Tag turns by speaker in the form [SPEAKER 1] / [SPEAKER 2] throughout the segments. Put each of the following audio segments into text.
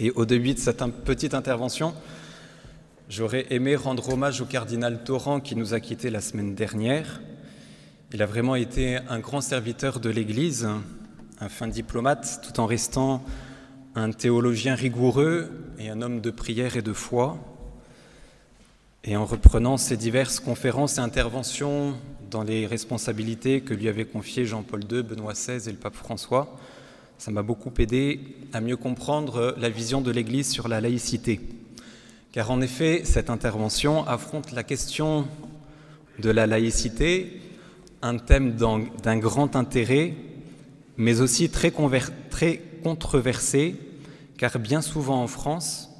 [SPEAKER 1] Et au début de cette petite intervention, j'aurais aimé rendre hommage au cardinal Torrent qui nous a quittés la semaine dernière. Il a vraiment été un grand serviteur de l'Église, un fin diplomate, tout en restant un théologien rigoureux et un homme de prière et de foi. Et en reprenant ses diverses conférences et interventions dans les responsabilités que lui avaient confiées Jean-Paul II, Benoît XVI et le pape François, ça m'a beaucoup aidé à mieux comprendre la vision de l'Église sur la laïcité. Car en effet, cette intervention affronte la question de la laïcité, un thème d'un grand intérêt, mais aussi très, controversé, car bien souvent en France,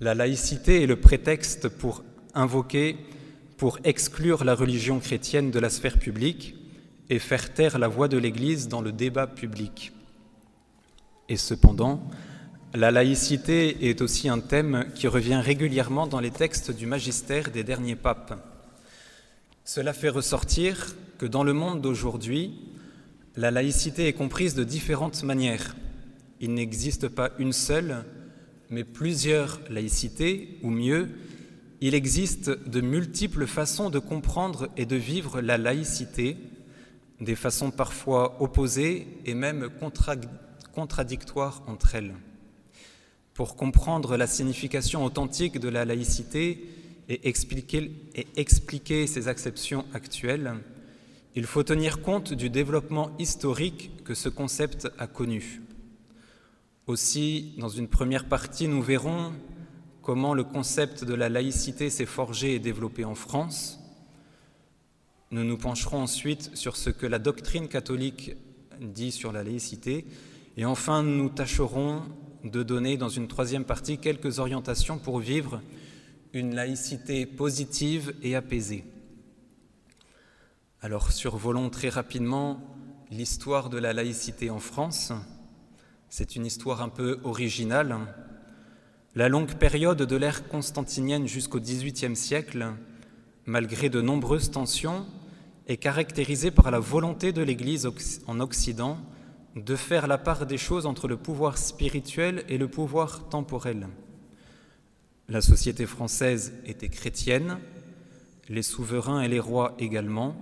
[SPEAKER 1] la laïcité est le prétexte pour invoquer, pour exclure la religion chrétienne de la sphère publique et faire taire la voix de l'Église dans le débat public. Et cependant, la laïcité est aussi un thème qui revient régulièrement dans les textes du magistère des derniers papes. Cela fait ressortir que dans le monde d'aujourd'hui, la laïcité est comprise de différentes manières. Il n'existe pas une seule, mais plusieurs laïcités, ou mieux, il existe de multiples façons de comprendre et de vivre la laïcité, des façons parfois opposées et même contradictoires entre elles. Pour comprendre la signification authentique de la laïcité et expliquer ses acceptions actuelles, il faut tenir compte du développement historique que ce concept a connu. Aussi, dans une première partie, nous verrons comment le concept de la laïcité s'est forgé et développé en France. Nous nous pencherons ensuite sur ce que la doctrine catholique dit sur la laïcité. Et enfin, nous tâcherons de donner dans une troisième partie quelques orientations pour vivre une laïcité positive et apaisée. Alors survolons très rapidement l'histoire de la laïcité en France. C'est une histoire un peu originale la longue période de l'ère constantinienne jusqu'au XVIIIe siècle, malgré de nombreuses tensions, est caractérisée par la volonté de l'Église en Occident de faire la part des choses entre le pouvoir spirituel et le pouvoir temporel. La société française était chrétienne, les souverains et les rois également,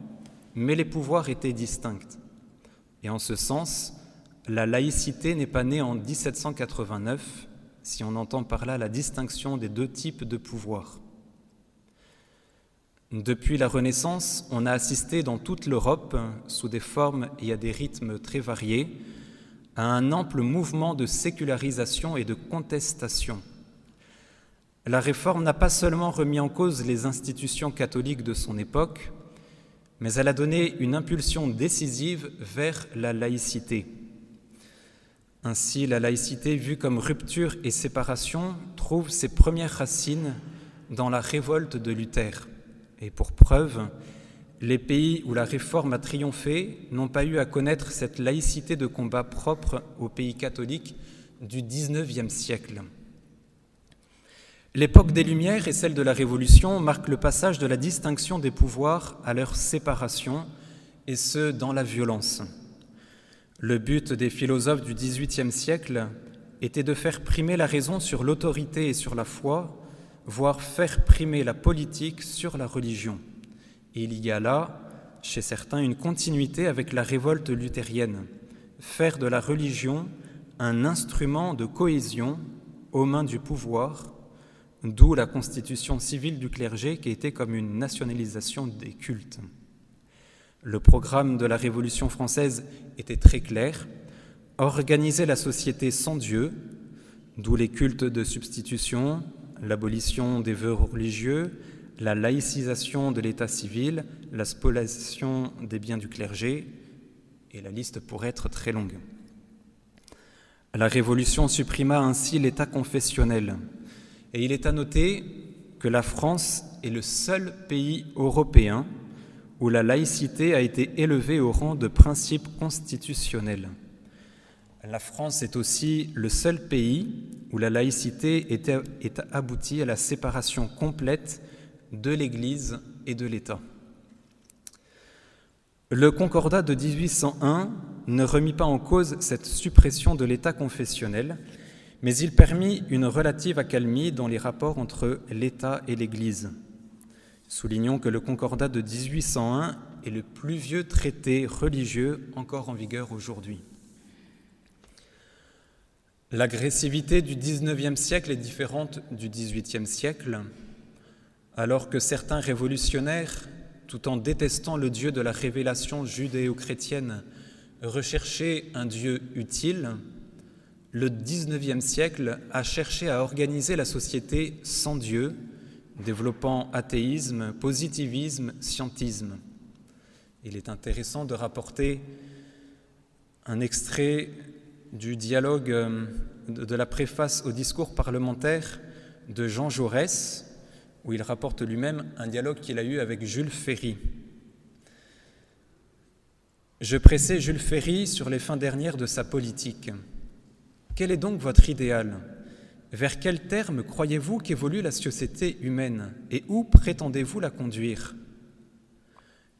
[SPEAKER 1] mais les pouvoirs étaient distincts. Et en ce sens, la laïcité n'est pas née en 1789, si on entend par là la distinction des deux types de pouvoir. Depuis la Renaissance, on a assisté dans toute l'Europe, sous des formes et à des rythmes très variés, à un ample mouvement de sécularisation et de contestation. La réforme n'a pas seulement remis en cause les institutions catholiques de son époque, mais elle a donné une impulsion décisive vers la laïcité. Ainsi, la laïcité, vue comme rupture et séparation, trouve ses premières racines dans la révolte de Luther. Et pour preuve, les pays où la réforme a triomphé n'ont pas eu à connaître cette laïcité de combat propre aux pays catholiques du XIXe siècle. L'époque des Lumières et celle de la Révolution marquent le passage de la distinction des pouvoirs à leur séparation, et ce, dans la violence. Le but des philosophes du XVIIIe siècle était de faire primer la raison sur l'autorité et sur la foi, voire faire primer la politique sur la religion. Il y a là, chez certains, une continuité avec la révolte luthérienne, faire de la religion un instrument de cohésion aux mains du pouvoir, d'où la constitution civile du clergé qui était comme une nationalisation des cultes. Le programme de la Révolution française était très clair, organiser la société sans Dieu, d'où les cultes de substitution, l'abolition des vœux religieux, la laïcisation de l'état civil, la spoliation des biens du clergé, et la liste pourrait être très longue. La Révolution supprima ainsi l'état confessionnel, et il est à noter que la France est le seul pays européen où la laïcité a été élevée au rang de principe constitutionnel. La France est aussi le seul pays où la laïcité est aboutie à la séparation complète de l'Église et de l'État. Le Concordat de 1801 ne remit pas en cause cette suppression de l'État confessionnel, mais il permit une relative accalmie dans les rapports entre l'État et l'Église. Soulignons que le Concordat de 1801 est le plus vieux traité religieux encore en vigueur aujourd'hui. L'agressivité du XIXe siècle est différente du XVIIIe siècle, alors que certains révolutionnaires, tout en détestant le Dieu de la révélation judéo-chrétienne, recherchaient un Dieu utile, le XIXe siècle a cherché à organiser la société sans Dieu, développant athéisme, positivisme, scientisme. Il est intéressant de rapporter un extrait du dialogue euh, de la préface au discours parlementaire de Jean Jaurès, où il rapporte lui-même un dialogue qu'il a eu avec Jules Ferry. Je pressais Jules Ferry sur les fins dernières de sa politique. Quel est donc votre idéal? Vers quel terme croyez-vous qu'évolue la société humaine? Et où prétendez-vous la conduire?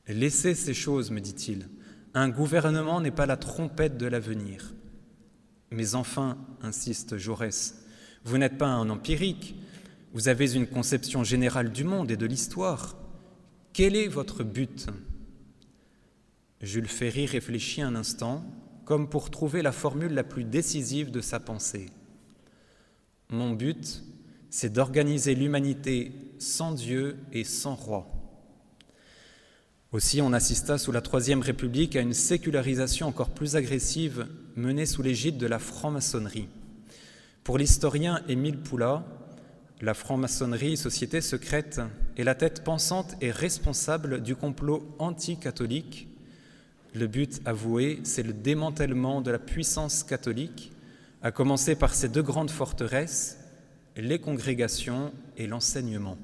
[SPEAKER 1] Laissez ces choses, me dit-il. Un gouvernement n'est pas la trompette de l'avenir. Mais enfin, insiste Jaurès, vous n'êtes pas un empirique, vous avez une conception générale du monde et de l'histoire. Quel est votre but? Jules Ferry réfléchit un instant, comme pour trouver la formule la plus décisive de sa pensée. Mon but, c'est d'organiser l'humanité sans Dieu et sans roi. Aussi, on assista sous la Troisième République à une sécularisation encore plus agressive menée sous l'égide de la franc-maçonnerie. Pour l'historien Émile Poula, la franc-maçonnerie, société secrète, est la tête pensante et responsable du complot anti-catholique. Le but avoué, c'est le démantèlement de la puissance catholique, à commencer par ces deux grandes forteresses, les congrégations et l'enseignement.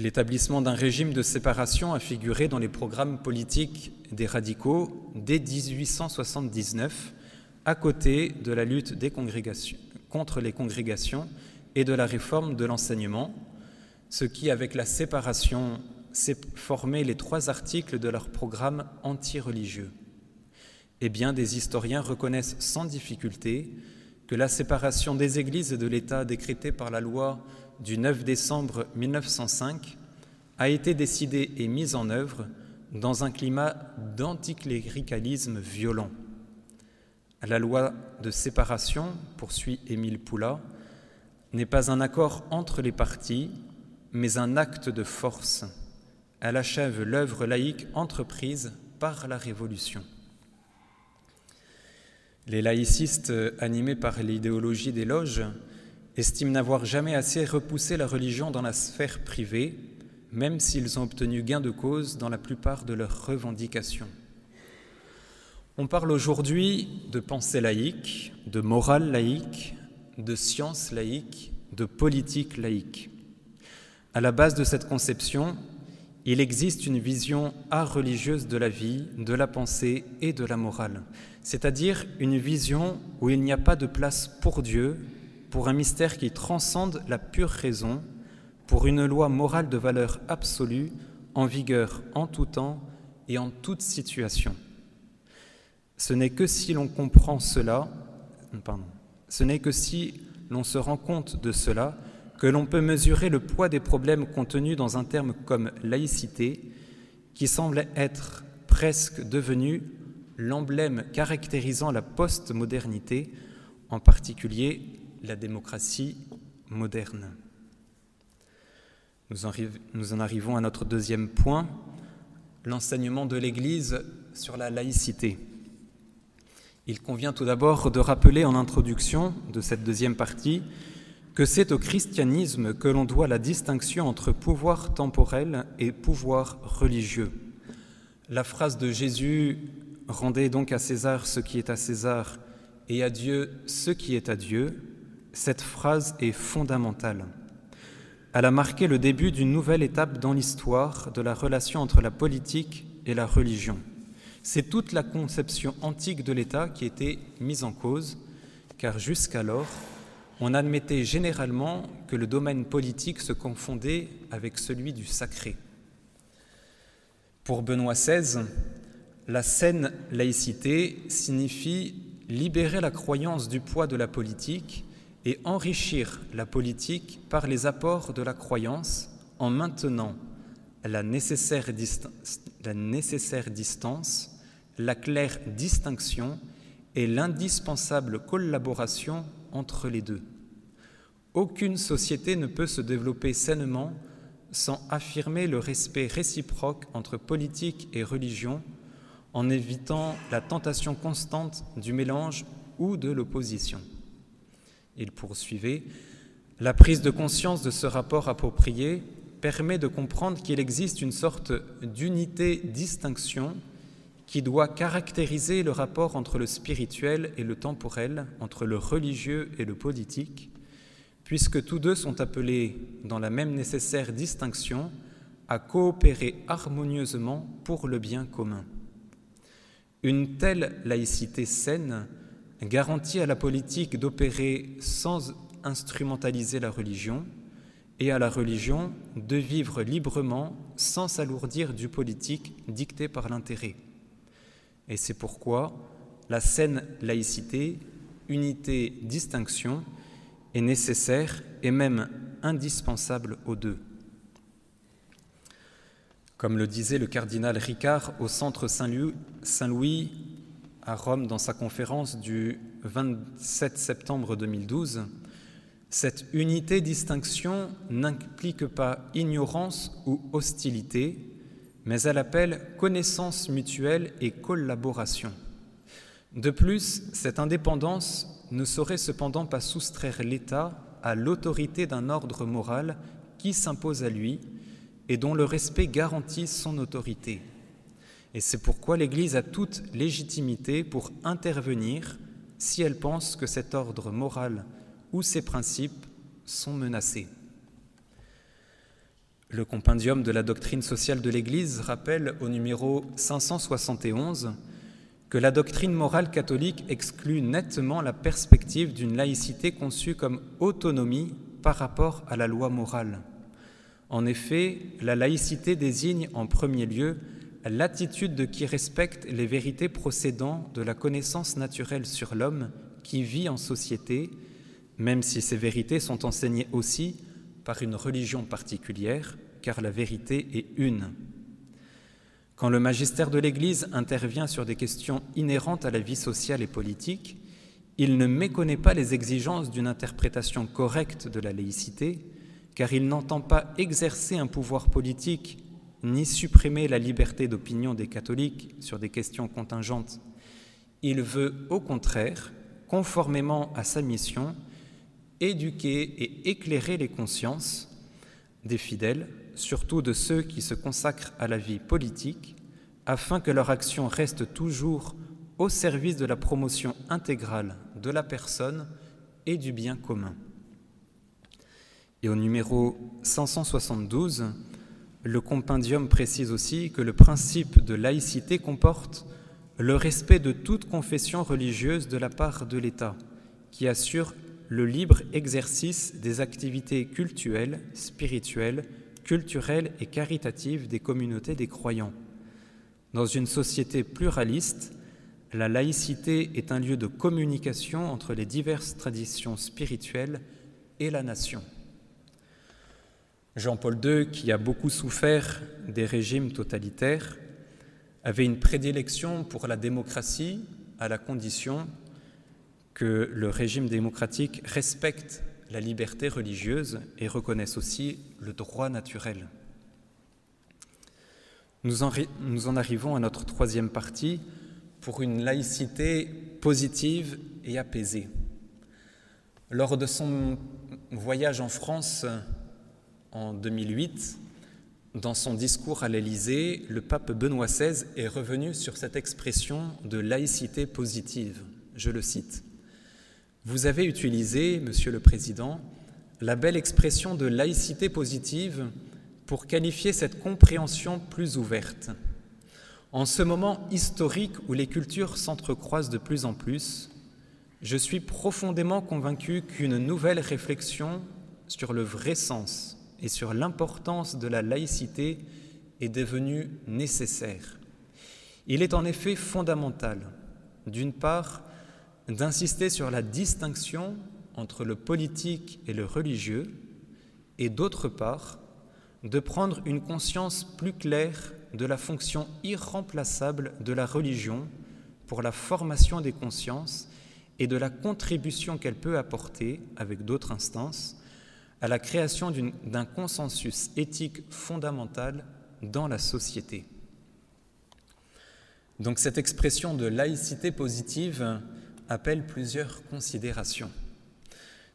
[SPEAKER 1] L'établissement d'un régime de séparation a figuré dans les programmes politiques des radicaux dès 1879, à côté de la lutte contre les congrégations et de la réforme de l'enseignement, ce qui, avec la séparation, s'est formé les trois articles de leur programme anti-religieux. Et bien des historiens reconnaissent sans difficulté que la séparation des églises et de l'État décrétée par la loi du 9 décembre 1905 a été décidée et mise en œuvre dans un climat d'anticléricalisme violent. La loi de séparation, poursuit Émile Poula, n'est pas un accord entre les partis, mais un acte de force. Elle achève l'œuvre laïque entreprise par la Révolution. Les laïcistes, animés par l'idéologie des loges, estiment n'avoir jamais assez repoussé la religion dans la sphère privée, même s'ils ont obtenu gain de cause dans la plupart de leurs revendications. On parle aujourd'hui de pensée laïque, de morale laïque, de science laïque, de politique laïque. À la base de cette conception, il existe une vision religieuse de la vie, de la pensée et de la morale, c'est-à-dire une vision où il n'y a pas de place pour Dieu pour un mystère qui transcende la pure raison, pour une loi morale de valeur absolue, en vigueur en tout temps et en toute situation. Ce n'est que si l'on comprend cela, ce n'est que si l'on se rend compte de cela que l'on peut mesurer le poids des problèmes contenus dans un terme comme laïcité, qui semble être presque devenu l'emblème caractérisant la post-modernité, en particulier la démocratie moderne. Nous en, arrivons à notre deuxième point, l'enseignement de l'Église sur la laïcité. Il convient tout d'abord de rappeler en introduction de cette deuxième partie que c'est au christianisme que l'on doit la distinction entre pouvoir temporel et pouvoir religieux. La phrase de Jésus Rendez donc à César ce qui est à César et à Dieu ce qui est à Dieu cette phrase est fondamentale. Elle a marqué le début d'une nouvelle étape dans l'histoire de la relation entre la politique et la religion. C'est toute la conception antique de l'État qui était mise en cause, car jusqu'alors, on admettait généralement que le domaine politique se confondait avec celui du sacré. Pour Benoît XVI, la saine laïcité signifie libérer la croyance du poids de la politique et enrichir la politique par les apports de la croyance en maintenant la nécessaire, la nécessaire distance, la claire distinction et l'indispensable collaboration entre les deux. Aucune société ne peut se développer sainement sans affirmer le respect réciproque entre politique et religion en évitant la tentation constante du mélange ou de l'opposition. Il poursuivait, la prise de conscience de ce rapport approprié permet de comprendre qu'il existe une sorte d'unité-distinction qui doit caractériser le rapport entre le spirituel et le temporel, entre le religieux et le politique, puisque tous deux sont appelés, dans la même nécessaire distinction, à coopérer harmonieusement pour le bien commun. Une telle laïcité saine garantit à la politique d'opérer sans instrumentaliser la religion et à la religion de vivre librement sans s'alourdir du politique dicté par l'intérêt. Et c'est pourquoi la saine laïcité, unité, distinction est nécessaire et même indispensable aux deux. Comme le disait le cardinal Ricard au centre Saint-Louis à Rome dans sa conférence du 27 septembre 2012, cette unité-distinction n'implique pas ignorance ou hostilité, mais elle appelle connaissance mutuelle et collaboration. De plus, cette indépendance ne saurait cependant pas soustraire l'État à l'autorité d'un ordre moral qui s'impose à lui et dont le respect garantit son autorité. Et c'est pourquoi l'Église a toute légitimité pour intervenir si elle pense que cet ordre moral ou ses principes sont menacés. Le compendium de la doctrine sociale de l'Église rappelle au numéro 571 que la doctrine morale catholique exclut nettement la perspective d'une laïcité conçue comme autonomie par rapport à la loi morale. En effet, la laïcité désigne en premier lieu l'attitude de qui respecte les vérités procédant de la connaissance naturelle sur l'homme qui vit en société, même si ces vérités sont enseignées aussi par une religion particulière, car la vérité est une. Quand le magistère de l'Église intervient sur des questions inhérentes à la vie sociale et politique, il ne méconnaît pas les exigences d'une interprétation correcte de la laïcité, car il n'entend pas exercer un pouvoir politique ni supprimer la liberté d'opinion des catholiques sur des questions contingentes. Il veut au contraire, conformément à sa mission, éduquer et éclairer les consciences des fidèles, surtout de ceux qui se consacrent à la vie politique, afin que leur action reste toujours au service de la promotion intégrale de la personne et du bien commun. Et au numéro 572, le compendium précise aussi que le principe de laïcité comporte le respect de toute confession religieuse de la part de l'État, qui assure le libre exercice des activités cultuelles, spirituelles, culturelles et caritatives des communautés des croyants. Dans une société pluraliste, la laïcité est un lieu de communication entre les diverses traditions spirituelles et la nation. Jean-Paul II, qui a beaucoup souffert des régimes totalitaires, avait une prédilection pour la démocratie à la condition que le régime démocratique respecte la liberté religieuse et reconnaisse aussi le droit naturel. Nous en, nous en, arrivons à notre troisième partie pour une laïcité positive et apaisée. Lors de son voyage en France en 2008, dans son discours à l'Élysée, le pape Benoît XVI est revenu sur cette expression de laïcité positive. Je le cite. Vous avez utilisé, Monsieur le Président, la belle expression de laïcité positive pour qualifier cette compréhension plus ouverte. En ce moment historique où les cultures s'entrecroisent de plus en plus, je suis profondément convaincu qu'une nouvelle réflexion sur le vrai sens et sur l'importance de la laïcité est devenu nécessaire. Il est en effet fondamental, d'une part, d'insister sur la distinction entre le politique et le religieux, et d'autre part, de prendre une conscience plus claire de la fonction irremplaçable de la religion pour la formation des consciences et de la contribution qu'elle peut apporter, avec d'autres instances, à la création d'un consensus éthique fondamental dans la société. Donc cette expression de laïcité positive appelle plusieurs considérations.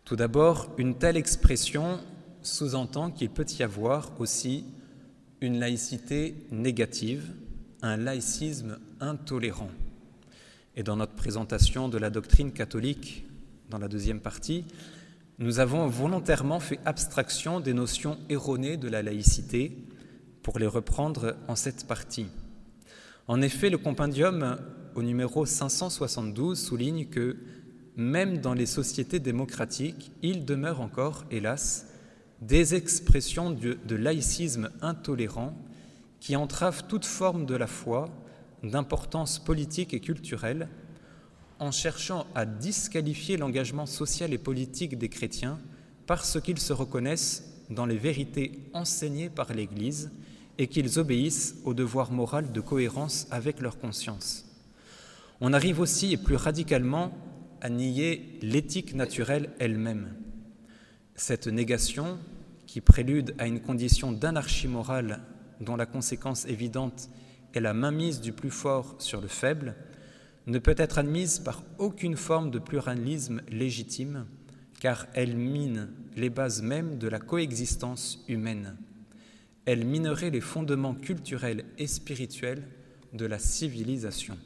[SPEAKER 1] Tout d'abord, une telle expression sous-entend qu'il peut y avoir aussi une laïcité négative, un laïcisme intolérant. Et dans notre présentation de la doctrine catholique, dans la deuxième partie, nous avons volontairement fait abstraction des notions erronées de la laïcité pour les reprendre en cette partie. En effet, le compendium au numéro 572 souligne que même dans les sociétés démocratiques, il demeure encore, hélas, des expressions de, laïcisme intolérant qui entravent toute forme de la foi d'importance politique et culturelle en cherchant à disqualifier l'engagement social et politique des chrétiens parce qu'ils se reconnaissent dans les vérités enseignées par l'Église et qu'ils obéissent au devoir moral de cohérence avec leur conscience. On arrive aussi et plus radicalement à nier l'éthique naturelle elle-même. Cette négation, qui prélude à une condition d'anarchie morale dont la conséquence évidente est la mainmise du plus fort sur le faible, ne peut être admise par aucune forme de pluralisme légitime, car elle mine les bases mêmes de la coexistence humaine. Elle minerait les fondements culturels et spirituels de la civilisation.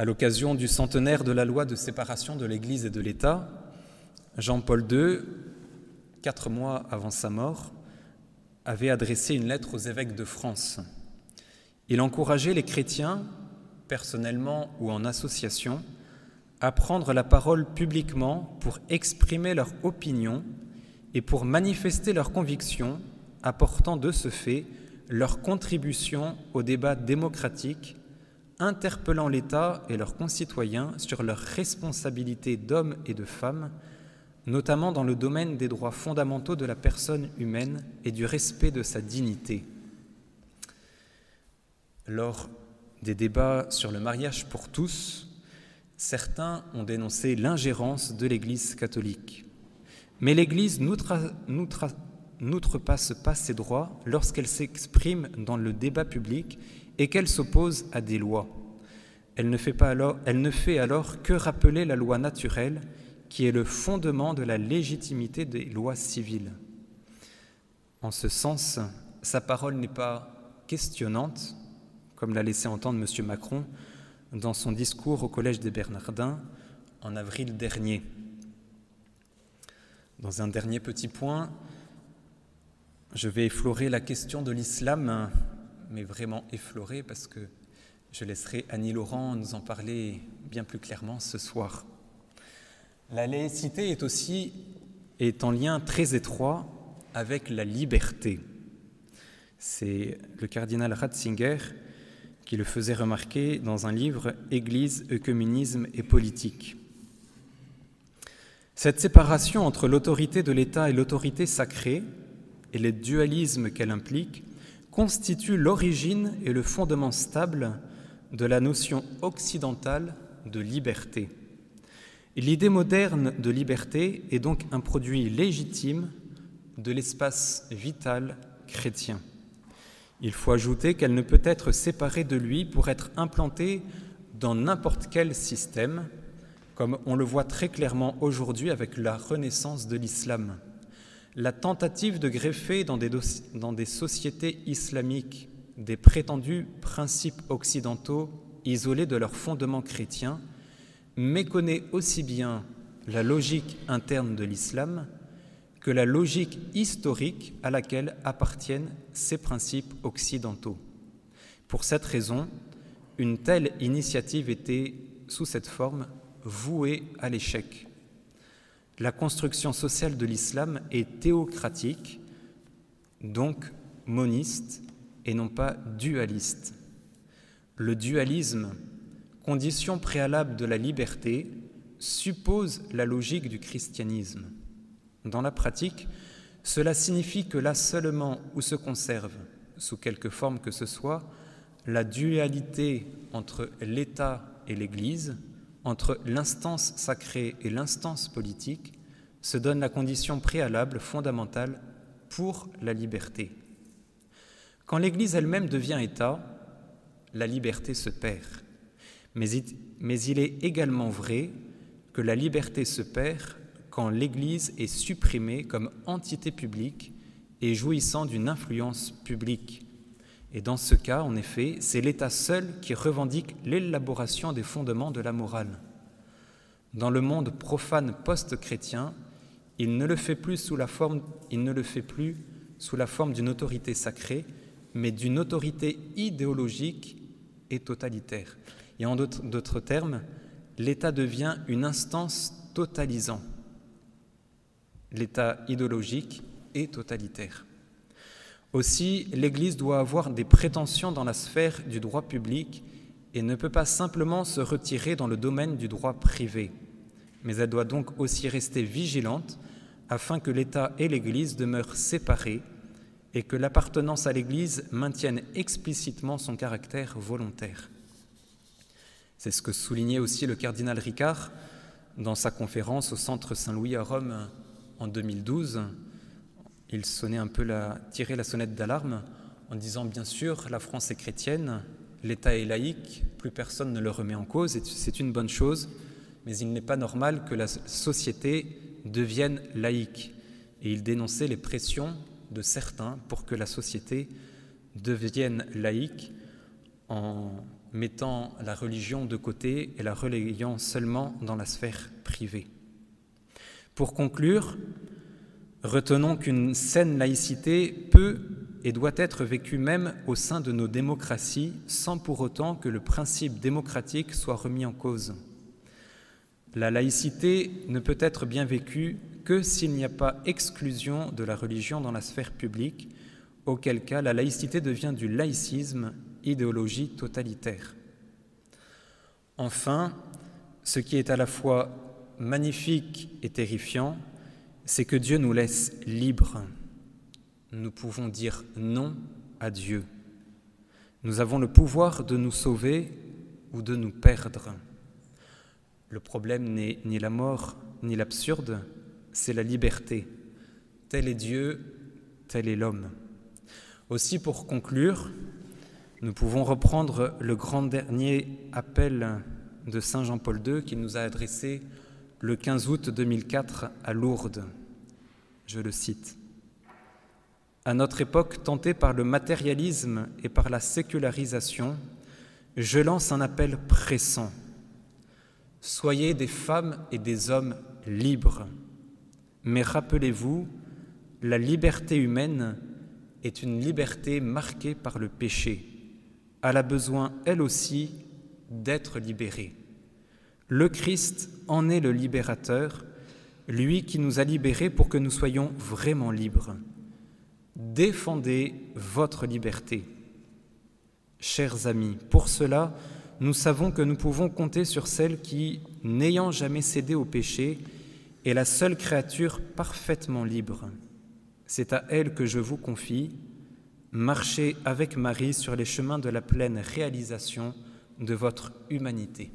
[SPEAKER 1] À l'occasion du centenaire de la loi de séparation de l'Église et de l'État, Jean-Paul II, quatre mois avant sa mort, avait adressé une lettre aux évêques de France. Il encourageait les chrétiens, personnellement ou en association, à prendre la parole publiquement pour exprimer leur opinion et pour manifester leurs convictions, apportant de ce fait leur contribution au débat démocratique, interpellant l'État et leurs concitoyens sur leurs responsabilités d'hommes et de femmes, notamment dans le domaine des droits fondamentaux de la personne humaine et du respect de sa dignité. Lors des débats sur le mariage pour tous, certains ont dénoncé l'ingérence de l'Église catholique. Mais l'Église n'outrepasse pas ses droits lorsqu'elle s'exprime dans le débat public et qu'elle s'oppose à des lois. Elle ne, fait alors, alors que rappeler la loi naturelle qui est le fondement de la légitimité des lois civiles. En ce sens, sa parole n'est pas questionnante, comme l'a laissé entendre M. Macron dans son discours au Collège des Bernardins en avril dernier. Dans un dernier petit point, je vais effleurer la question de l'islam, mais vraiment effleurer parce que je laisserai Annie Laurent nous en parler bien plus clairement ce soir. La laïcité est aussi est en lien très étroit avec la liberté. C'est le cardinal Ratzinger qui le faisait remarquer dans un livre Église, œcuménisme et politique. Cette séparation entre l'autorité de l'État et l'autorité sacrée et les dualismes qu'elle implique constitue l'origine et le fondement stable de la notion occidentale de liberté. L'idée moderne de liberté est donc un produit légitime de l'espace vital chrétien. Il faut ajouter qu'elle ne peut être séparée de lui pour être implantée dans n'importe quel système, comme on le voit très clairement aujourd'hui avec la renaissance de l'islam. La tentative de greffer dans des, sociétés islamiques des prétendus principes occidentaux isolés de leurs fondements chrétiens méconnaît aussi bien la logique interne de l'islam que la logique historique à laquelle appartiennent ces principes occidentaux. Pour cette raison, une telle initiative était, sous cette forme, vouée à l'échec. La construction sociale de l'islam est théocratique, donc moniste et non pas dualiste. Le dualisme condition préalable de la liberté, suppose la logique du christianisme. Dans la pratique, cela signifie que là seulement où se conserve, sous quelque forme que ce soit, la dualité entre l'État et l'Église, entre l'instance sacrée et l'instance politique, se donne la condition préalable fondamentale pour la liberté. Quand l'Église elle-même devient État, la liberté se perd. Mais il, est également vrai que la liberté se perd quand l'Église est supprimée comme entité publique et jouissant d'une influence publique. Et dans ce cas, en effet, c'est l'État seul qui revendique l'élaboration des fondements de la morale. Dans le monde profane post-chrétien, il ne le fait plus sous la forme, il ne le fait plus sous la forme d'une autorité sacrée, mais d'une autorité idéologique et totalitaire. Et en d'autres termes, l'État devient une instance totalisant. L'État idéologique et totalitaire. Aussi, l'Église doit avoir des prétentions dans la sphère du droit public et ne peut pas simplement se retirer dans le domaine du droit privé. Mais elle doit donc aussi rester vigilante afin que l'État et l'Église demeurent séparés et que l'appartenance à l'Église maintienne explicitement son caractère volontaire. C'est ce que soulignait aussi le cardinal Ricard dans sa conférence au Centre Saint-Louis à Rome en 2012 il sonnait un peu la, tirait la sonnette d'alarme en disant bien sûr la France est chrétienne, l'État est laïque, plus personne ne le remet en cause et c'est une bonne chose, mais il n'est pas normal que la société devienne laïque. Et il dénonçait les pressions de certains pour que la société devienne laïque en mettant la religion de côté et la relayant seulement dans la sphère privée. Pour conclure, Retenons qu'une saine laïcité peut et doit être vécue même au sein de nos démocraties sans pour autant que le principe démocratique soit remis en cause. La laïcité ne peut être bien vécue que s'il n'y a pas exclusion de la religion dans la sphère publique, auquel cas la laïcité devient du laïcisme, idéologie totalitaire. Enfin, ce qui est à la fois magnifique et terrifiant, c'est que Dieu nous laisse libres. Nous pouvons dire non à Dieu. Nous avons le pouvoir de nous sauver ou de nous perdre. Le problème n'est ni la mort ni l'absurde, c'est la liberté. Tel est Dieu, tel est l'homme. Aussi, pour conclure, nous pouvons reprendre le grand dernier appel de Saint Jean-Paul II qui nous a adressé le 15 août 2004 à Lourdes. Je le cite. À notre époque tentée par le matérialisme et par la sécularisation, je lance un appel pressant. Soyez des femmes et des hommes libres. Mais rappelez-vous, la liberté humaine est une liberté marquée par le péché. Elle a besoin, elle aussi, d'être libérée. Le Christ en est le libérateur lui qui nous a libérés pour que nous soyons vraiment libres. Défendez votre liberté. Chers amis, pour cela, nous savons que nous pouvons compter sur celle qui, n'ayant jamais cédé au péché, est la seule créature parfaitement libre. C'est à elle que je vous confie, marchez avec Marie sur les chemins de la pleine réalisation de votre humanité.